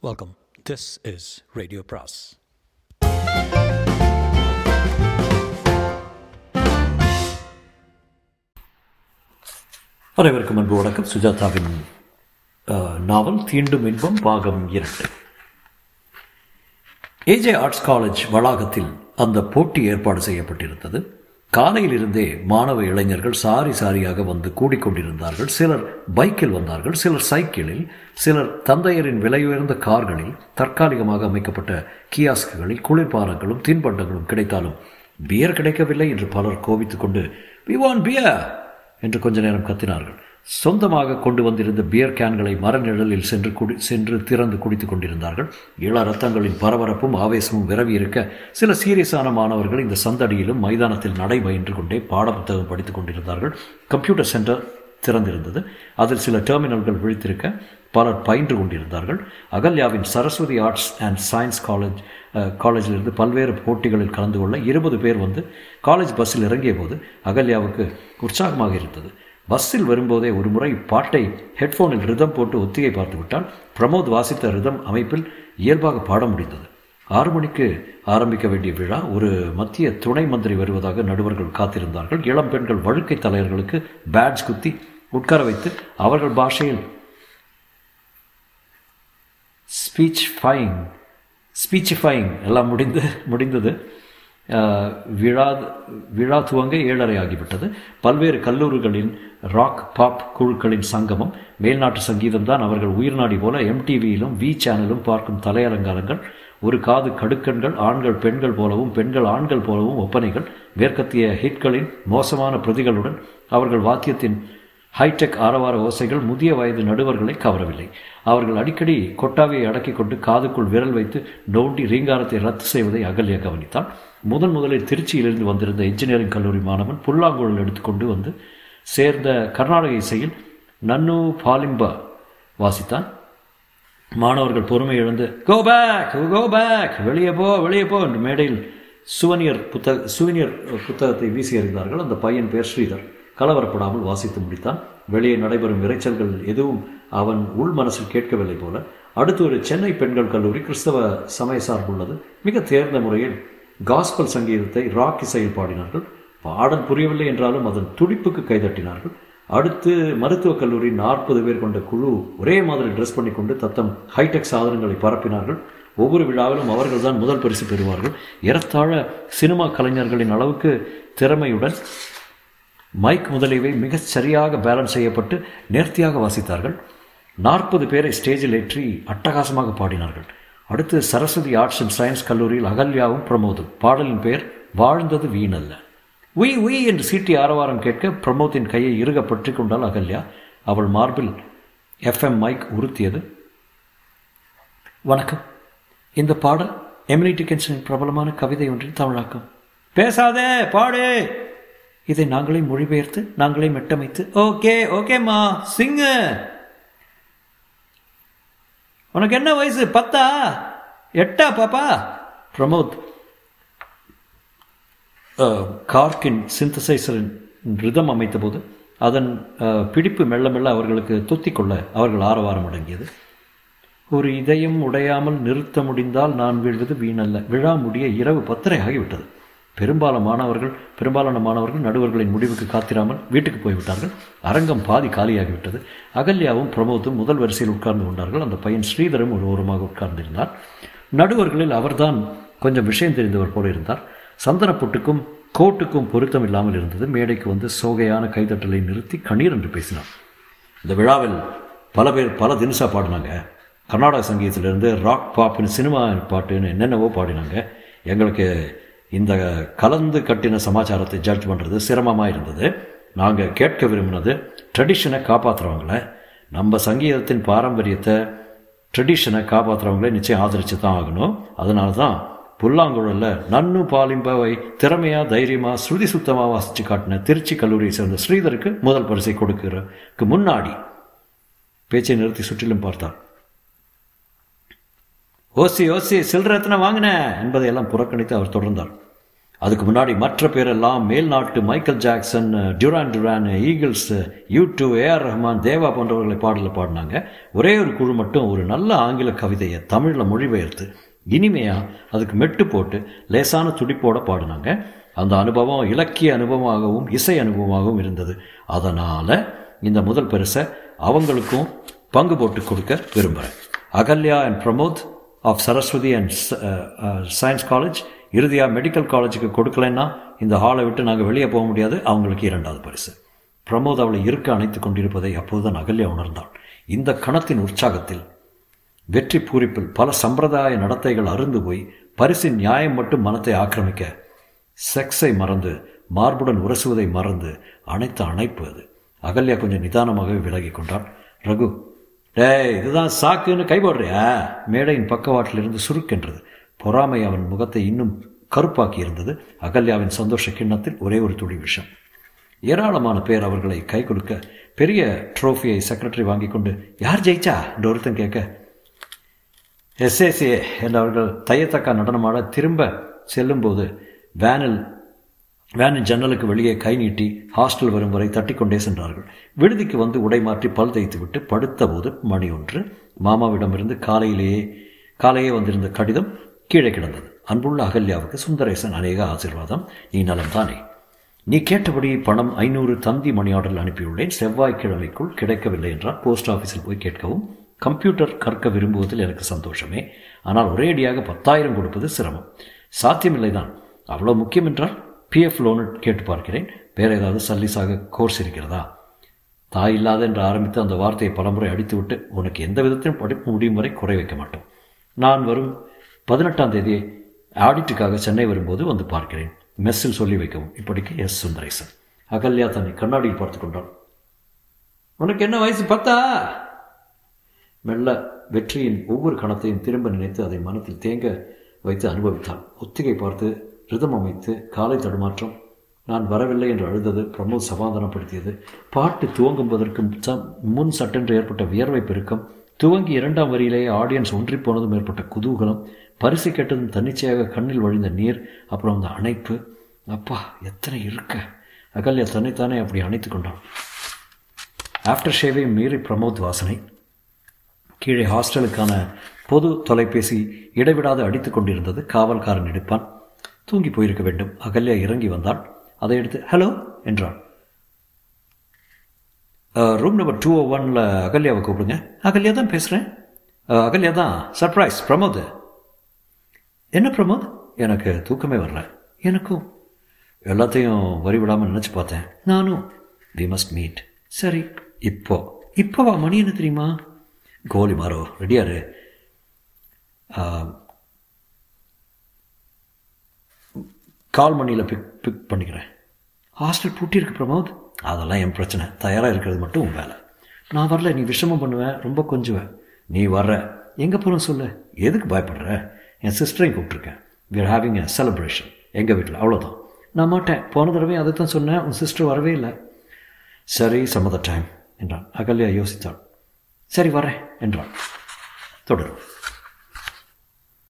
Welcome this is radio பிராஸ் அனைவருக்கும் அன்பு வணக்கம். சுஜாதாவின் நாவல் தீண்டும் இன்பம் பாகம் இரண்டு. ஏஜே ஆர்ட்ஸ் காலேஜ் வளாகத்தில் அந்த போட்டி ஏற்பாடு செய்யப்பட்டிருந்தது. காலையிலிருந்தே மாணவ இளைஞர்கள் சாரி சாரியாக வந்து கூடிக்கொண்டிருந்தார்கள். சிலர் பைக்கில் வந்தார்கள் சிலர் சைக்கிளில் சிலர் தந்தையரின் விலையுயர்ந்த கார்களில் தற்காலிகமாக அமைக்கப்பட்ட கியாஸ்குகளில் குளிர்பானங்களும் தின்பண்டங்களும் கிடைத்தாலும் பியர் கிடைக்கவில்லை என்று பலர் கோபித்துக்கொண்டு வி வான் பியர் என்று கொஞ்ச நேரம் கத்தினார்கள். சொந்தமாக கொண்டு வந்திருந்த பியர் கேன்களை மரநிழலில் சென்று குடி சென்று திறந்து குடித்துக் கொண்டிருந்தார்கள். இள ரத்தங்களின் பரபரப்பும் ஆவேசமும் விரவி இருக்க சில சீரியஸான மாணவர்கள் இந்த சந்தடியிலும் மைதானத்தில் நடை பயின்று கொண்டே பாடப்புத்தகம் படித்துக் கொண்டிருந்தார்கள். கம்ப்யூட்டர் சென்டர் திறந்திருந்தது. அதில் சில டெர்மினல்கள் விழித்திருக்க பலர் பயின்று கொண்டிருந்தார்கள். அகல்யாவின் Saraswati arts and science college காலேஜிலிருந்து பல்வேறு போட்டிகளில் கலந்து கொள்ள இருபது பேர் வந்து காலேஜ் பஸ்ஸில் இறங்கிய போது அகல்யாவுக்கு உற்சாகமாக இருந்தது. பஸ்ஸில் வரும்போதே ஒரு முறை பாட்டை ஹெட்ஃபோனில் ரிதம் போட்டு ஒத்திகை பார்த்து விட்டால் பிரமோத் வாசித்த ரிதம் அமைப்பில் இயல்பாக பாட முடிந்தது. ஆறு மணிக்கு ஆரம்பிக்க வேண்டிய விழா ஒரு மத்திய துணை மந்திரி வருவதாக நடுவர்கள் காத்திருந்தார்கள். இளம் பெண்கள் வழுக்கை தலைவர்களுக்கு பேட்ஸ் குத்தி உட்கார வைத்து அவர்கள் பாஷையில் ஸ்பீச் ஃபைங் ஸ்பீச்சிஃபைங் எல்லாம் முடிந்து முடிந்தது. விழா விழா துவங்க ஏழரை ஆகிவிட்டது பல்வேறு கல்லூரிகளின் ராக் பாப் குழுக்களின் சங்கமம் மேல்நாட்டு சங்கீதம் தான் அவர்கள் உயிர்நாடி போல எம்டிவியிலும் வி சேனலும் பார்க்கும் தலையலங்காரங்கள் ஒரு காது கடுக்கண்கள் ஆண்கள் பெண்கள் போலவும் பெண்கள் ஆண்கள் போலவும் ஒப்பனைகள் மேற்கத்திய ஹிட்களின் மோசமான பிரதிகளுடன் அவர்கள் வாத்தியத்தின் ஹைடெக் ஆரவார ஓசைகள் முதிய வயது நடுவர்களை கவரவில்லை அவர்கள் அடிக்கடி கொட்டாவியை அடக்கிக் கொண்டு காதுக்குள் விரல் வைத்து நோண்டி ரீங்காரத்தை ரத்து செய்வதை அகல்யா கவனித்தான் முதன் முதலில் திருச்சியிலிருந்து வந்திருந்த இன்ஜினியரிங் கல்லூரி மாணவன் புல்லாங்குழல் எடுத்துக்கொண்டு வந்து சேர்ந்த கர்நாடக இசையில் நன்னு பாலிம்பா வாசித்தான். மாணவர்கள் பொறுமை இழந்து கோ பேக் கோ பேக் வெளியே போ வெளியே போ என்று மேடையில் சுவனியர் புத்தக சுவனியர் புத்தகத்தை வீசி எறிந்தார்கள். அந்த பையன் பேர் ஸ்ரீதர். கலவரப்படாமல் வாசித்து முடித்தான். வெளியே நடைபெறும் இரைச்சல்கள் எதுவும் அவன் உள் மனசில் கேட்கவில்லை போல. அடுத்து ஒரு சென்னை பெண்கள் கல்லூரி கிறிஸ்தவ சமய சார்புள்ளது. மிக தேர்ந்த முறையில் காஸ்பல் சங்கீதத்தை ராக் இசையில் பாடினார்கள். பாடல் புரியவில்லை என்றாலும் அதன் துடிப்புக்கு கைதட்டினார்கள். அடுத்து மருத்துவக் கல்லூரி நாற்பது பேர் கொண்ட குழு ஒரே மாதிரி ட்ரெஸ் பண்ணிக்கொண்டு தத்தம் ஹைடெக் சாதனங்களை பரப்பினார்கள். ஒவ்வொரு விழாவிலும் அவர்கள் தான் முதல் பரிசு பெறுவார்கள். ஏறத்தாழ சினிமா கலைஞர்களின் அளவுக்கு திறமையுடன் மைக் முதலியவை மிகச் சரியாக பேலன்ஸ் செய்யப்பட்டு நேர்த்தியாக வாசித்தார்கள். நாற்பது பேரை ஸ்டேஜில் ஏற்றி அட்டகாசமாக பாடினார்கள். அடுத்து சரஸ்வதி ஆர்ட்ஸ் அண்ட் சயின்ஸ் கல்லூரியில் அகல்யாவும் பிரமோதும். பாடலின் பெயர் வாழ்ந்தது வீணல்ல உய் உய் என்று சீட்டி ஆரவாரம் கேட்க பிரமோத்தின் கையை இறுக பற்றி கொண்டாள் அகல்யா. அவள் மார்பில் எஃப்எம் மைக் உறுத்தியது. வணக்கம். இந்த பாடல் எமிலி டிக்கன்சனின் பிரபலமான கவிதை ஒன்றின் தமிழாக்கம். பேசாதே பாடு. இதை நாங்களே மொழிபெயர்த்து நாங்களே மெட்டமைத்து ஓகே ஓகேம்மா சிங்கு. உனக்கு என்ன வயசு? பத்தா? எட்டா பாப்பா? பிரமோத். கார்க்கின் சிந்தசைசரின் ரிதம் அமைத்தபோது அதன் பிடிப்பு மெல்ல மெல்ல அவர்களுக்கு தொத்திக்கொள்ள அவர்கள் ஆரவாரம் அடங்கியது. ஒரு இதயம் உடையாமல் நிறுத்த முடிந்தால் நான் வீழ்வது வீணல்ல. விழா முடிய இரவு பத்தரை ஆகிவிட்டது. பெரும்பாலும் மாணவர்கள் பெரும்பாலான மாணவர்கள் நடுவர்களின் முடிவுக்கு காத்திராமல் வீட்டுக்கு போய்விட்டார்கள். அரங்கம் பாதி காலியாகிவிட்டது. அகல்யாவும் பிரமோதும் முதல் வரிசையில் உட்கார்ந்து கொண்டார்கள். அந்த பையன் ஸ்ரீதரும் ஒரு ஓரமாக உட்கார்ந்திருந்தார். நடுவர்களில் அவர்தான் கொஞ்சம் விஷயம் தெரிந்தவர் போல இருந்தார். சந்தன பொட்டுக்கும் கோட்டுக்கும் பொருத்தம் இல்லாமல் இருந்தது. மேடைக்கு வந்து சோகையான கைதட்டலை நிறுத்தி கண்ணீர் என்று பேசினார். இந்த விழாவில் பல பேர் பல தினசா பாடினாங்க. கர்நாடக சங்கீதத்திலிருந்து ராக் பாப்னு சினிமா பாட்டுன்னு என்னென்னவோ பாடினாங்க. எங்களுக்கு இந்த கலந்து கட்டின சமாச்சாரத்தை ஜட்ஜ் பண்ணுறது சிரமமாக இருந்தது. நாங்கள் கேட்க விரும்பினது ட்ரெடிஷனை காப்பாற்றுறவங்கள நம்ம சங்கீதத்தின் பாரம்பரியத்தை ட்ரெடிஷனை காப்பாற்றுறவங்களே நிச்சயம் ஆதரித்து தான் ஆகணும். அதனால தான் புல்லாங்குழலில் நன்னு பாலிம்பாவை திறமையாக தைரியமாக ஸ்ருதி சுத்தமாக வாசித்து காட்டின திருச்சி கல்லூரியை சேர்ந்த ஸ்ரீதருக்கு முதல் பரிசை கொடுக்கிறக்கு முன்னாடி பேச்சை நிறுத்தி சுற்றிலும் பார்த்தார். ஓசி ஓசி சில்லற எத்தனை வாங்கின? என்பதையெல்லாம் புறக்கணித்து அவர் தொடர்ந்தார். அதுக்கு முன்னாடி மற்ற பேரெல்லாம் மேல்நாட்டு Michael Jackson Duran Duran Eagles U two A R Rahman Deva போன்றவர்களை பாடலில் பாடினாங்க. ஒரே ஒரு குழு மட்டும் ஒரு நல்ல ஆங்கில கவிதையை தமிழில் மொழிபெயர்த்து இனிமையாக அதுக்கு மெட்டு போட்டு லேசான துடிப்போடு பாடினாங்க. அந்த அனுபவம் இலக்கிய அனுபவமாகவும் இசை அனுபவமாகவும் இருந்தது. அதனால் இந்த முதல் பரிசை அவங்களுக்கும் பங்கு போட்டு கொடுக்க விரும்புகிறேன் Ahalya and Pramod of Saraswati and science college இறுதியாக மெடிக்கல் காலேஜுக்கு கொடுக்கலன்னா இந்த ஹாலை விட்டு நாங்கள் வெளியே போக முடியாது. அவங்களுக்கு இரண்டாவது பரிசு. பிரமோத் அவளை இருக்க அணைத்து கொண்டிருப்பதை அப்போதுதான் அகல்யா உணர்ந்தாள். இந்த கணத்தின் உற்சாகத்தில் வெற்றி பூரிப்பில் பல சம்பிரதாய நடத்தைகள் அருந்து போய் பரிசின் நியாயம் மட்டும் மனத்தை ஆக்கிரமிக்க செக்ஸை மறந்து மார்புடன் உரசுவதை மறந்து அணைத்த அணைப்பு அது. அகல்யா கொஞ்சம் நிதானமாகவே விலகி கொண்டாள். ரகு ஏய் இதுதான் சாக்குன்னு கைபடுறியா மேடையின் பக்கவாட்டிலிருந்து சுருக்கென்றது பொறாமை அவன் முகத்தை இன்னும் கருப்பாக்கி இருந்தது. அகல்யாவின் சந்தோஷ கிண்ணத்தில் ஒரே ஒரு துளி விஷம். ஏராளமான பேர் அவர்களை கை கொடுக்க பெரிய ட்ரோஃபியை செக்ரட்டரி வாங்கி கொண்டு யார் ஜெயிச்சா? என்று ஒருத்தன் கேட்க எஸ்ஏசிஏ என்றவர்கள் தையத்தக்கா நடனமாட திரும்ப செல்லும்போது வேனில் வேனின் ஜன்னலுக்கு வெளியே கை நீட்டி ஹாஸ்டல் வரும் வரை தட்டிக்கொண்டே சென்றார்கள். விடுதிக்கு வந்து உடை மாற்றி பல் தேய்த்து விட்டு படுத்தபோது மணி ஒன்று. மாமாவிடமிருந்து காலையிலேயே காலையே வந்திருந்த கடிதம் கீழே கிடந்தது. அன்புள்ள அகல்யாவுக்கு சுந்தரேசன் அநேக ஆசீர்வாதம். நீ நலம் தானே நீ கேட்டபடி பணம் ஐநூறு தந்தி மணி ஆர்டரில் அனுப்பியுள்ளேன். செவ்வாய்க்கிழமைக்குள் கிடைக்கவில்லை என்றால் போஸ்ட் ஆஃபீஸில் போய் கேட்கவும் கம்ப்யூட்டர் கற்க விரும்புவதில் எனக்கு சந்தோஷமே. ஆனால் ஒரேடியாக பத்தாயிரம் கொடுப்பது சிரமம். சாத்தியமில்லை தான் அவ்வளோ முக்கியம் என்றால் பிஎஃப் லோனு கேட்டு பார்க்கிறேன் வேறு ஏதாவது சல்லீஸாக கோர்ஸ் இருக்கிறதா? தாய் இல்லாத என்று ஆரம்பித்து அந்த வார்த்தையை பலமுறை அடித்துவிட்டு உனக்கு எந்த விதத்திலும் படிப்பு முடியும் வரை குறை வைக்க மாட்டோம். நான் வரும் பதினெட்டாம் தேதி ஆடிட்டுக்காக சென்னை வரும்போது வந்து பார்க்கிறேன். மெஸ்ஸில் சொல்லி வைக்கவும். இப்படிக்கு எஸ் சுந்தரேசன். அகல்யா தன்னை கண்ணாடியில் பார்த்து கொண்டான். உனக்கு என்ன வயசு? பத்தா? மெல்ல வெற்றியின் ஒவ்வொரு கணத்தையும் திரும்ப நினைத்து அதை மனத்தில் தேங்க வைத்து அனுபவித்தான். ஒத்திகை பார்த்து ரிதம் அமைத்து காலை தடுமாற்றம். நான் வரவில்லை என்று அழுதது பிரமோத் சமாதானப்படுத்தியது. பாட்டு துவங்குவதற்கு முன் சட்டென்று ஏற்பட்ட வியர்வை பெருக்கம் துவங்கி இரண்டாம் வரியிலேயே ஆடியன்ஸ் ஒன்றி போனதும் ஏற்பட்ட குதூகலம் பரிசு கேட்டதும் தன்னிச்சையாக கண்ணில் வழிந்த நீர் அப்புறம் அந்த அணைப்பு. அப்பா எத்தனை இருக்க அகல்யா தன்னைத்தானே அப்படி அணைத்து கொண்டான். ஆஃப்டர் ஷேவை மீறி பிரமோத் வாசனை. கீழே ஹாஸ்டலுக்கான பொது தொலைபேசி இடைவிடாது அடித்து கொண்டிருந்தது காவல்காரன் எடுப்பான். தூங்கி போயிருக்க வேண்டும் அகல்யா இறங்கி வந்தாள். அதை எடுத்து ஹலோ என்றாள். ரூம் நம்பர் டூ ஓ ஒனில் அகல்யாவை கூப்பிடுங்க. அகல்யா தான் பேசுகிறேன் அகல்யா தான். சர்ப்ரைஸ் பிரமோத் என்ன பிரமோத் எனக்கு தூக்கமே வரல. எனக்கும். எல்லாத்தையும் வரி விடாமல் நினச்சி பார்த்தேன். நானும். வி மஸ்ட் மீட் சரி. இப்போ. இப்போவா? மணி என்ன தெரியுமா? கோலி மாறோ ரெடியாரு கால் மணியில் பிக் பிக் பண்ணிக்கிறேன். ஹாஸ்டல் பூட்டியிருக்கு பிரமோத். அதெல்லாம் என் பிரச்சனை. தயாராக இருக்கிறது மட்டும் உன் வேலை. நான் வரல நீ விஷமம் பண்ணுவேன் ரொம்ப கொஞ்சுவேன் நீ வர்ற. எங்கே போகிறோம் சொல்லு. எதுக்கு பயப்படுற? என் சிஸ்டரையும் கூப்பிட்ருக்கேன் we are having a celebration எங்கள் வீட்டில் அவ்வளோதான் நான் மாட்டேன். போன தடவை அதை தான் சொன்னேன். உன் சிஸ்டர் வரவே இல்லை. சரி சம்மத டைம் என்றான். அகல்யா யோசித்தாள். சரி வரேன் என்றாள். தொடரும்.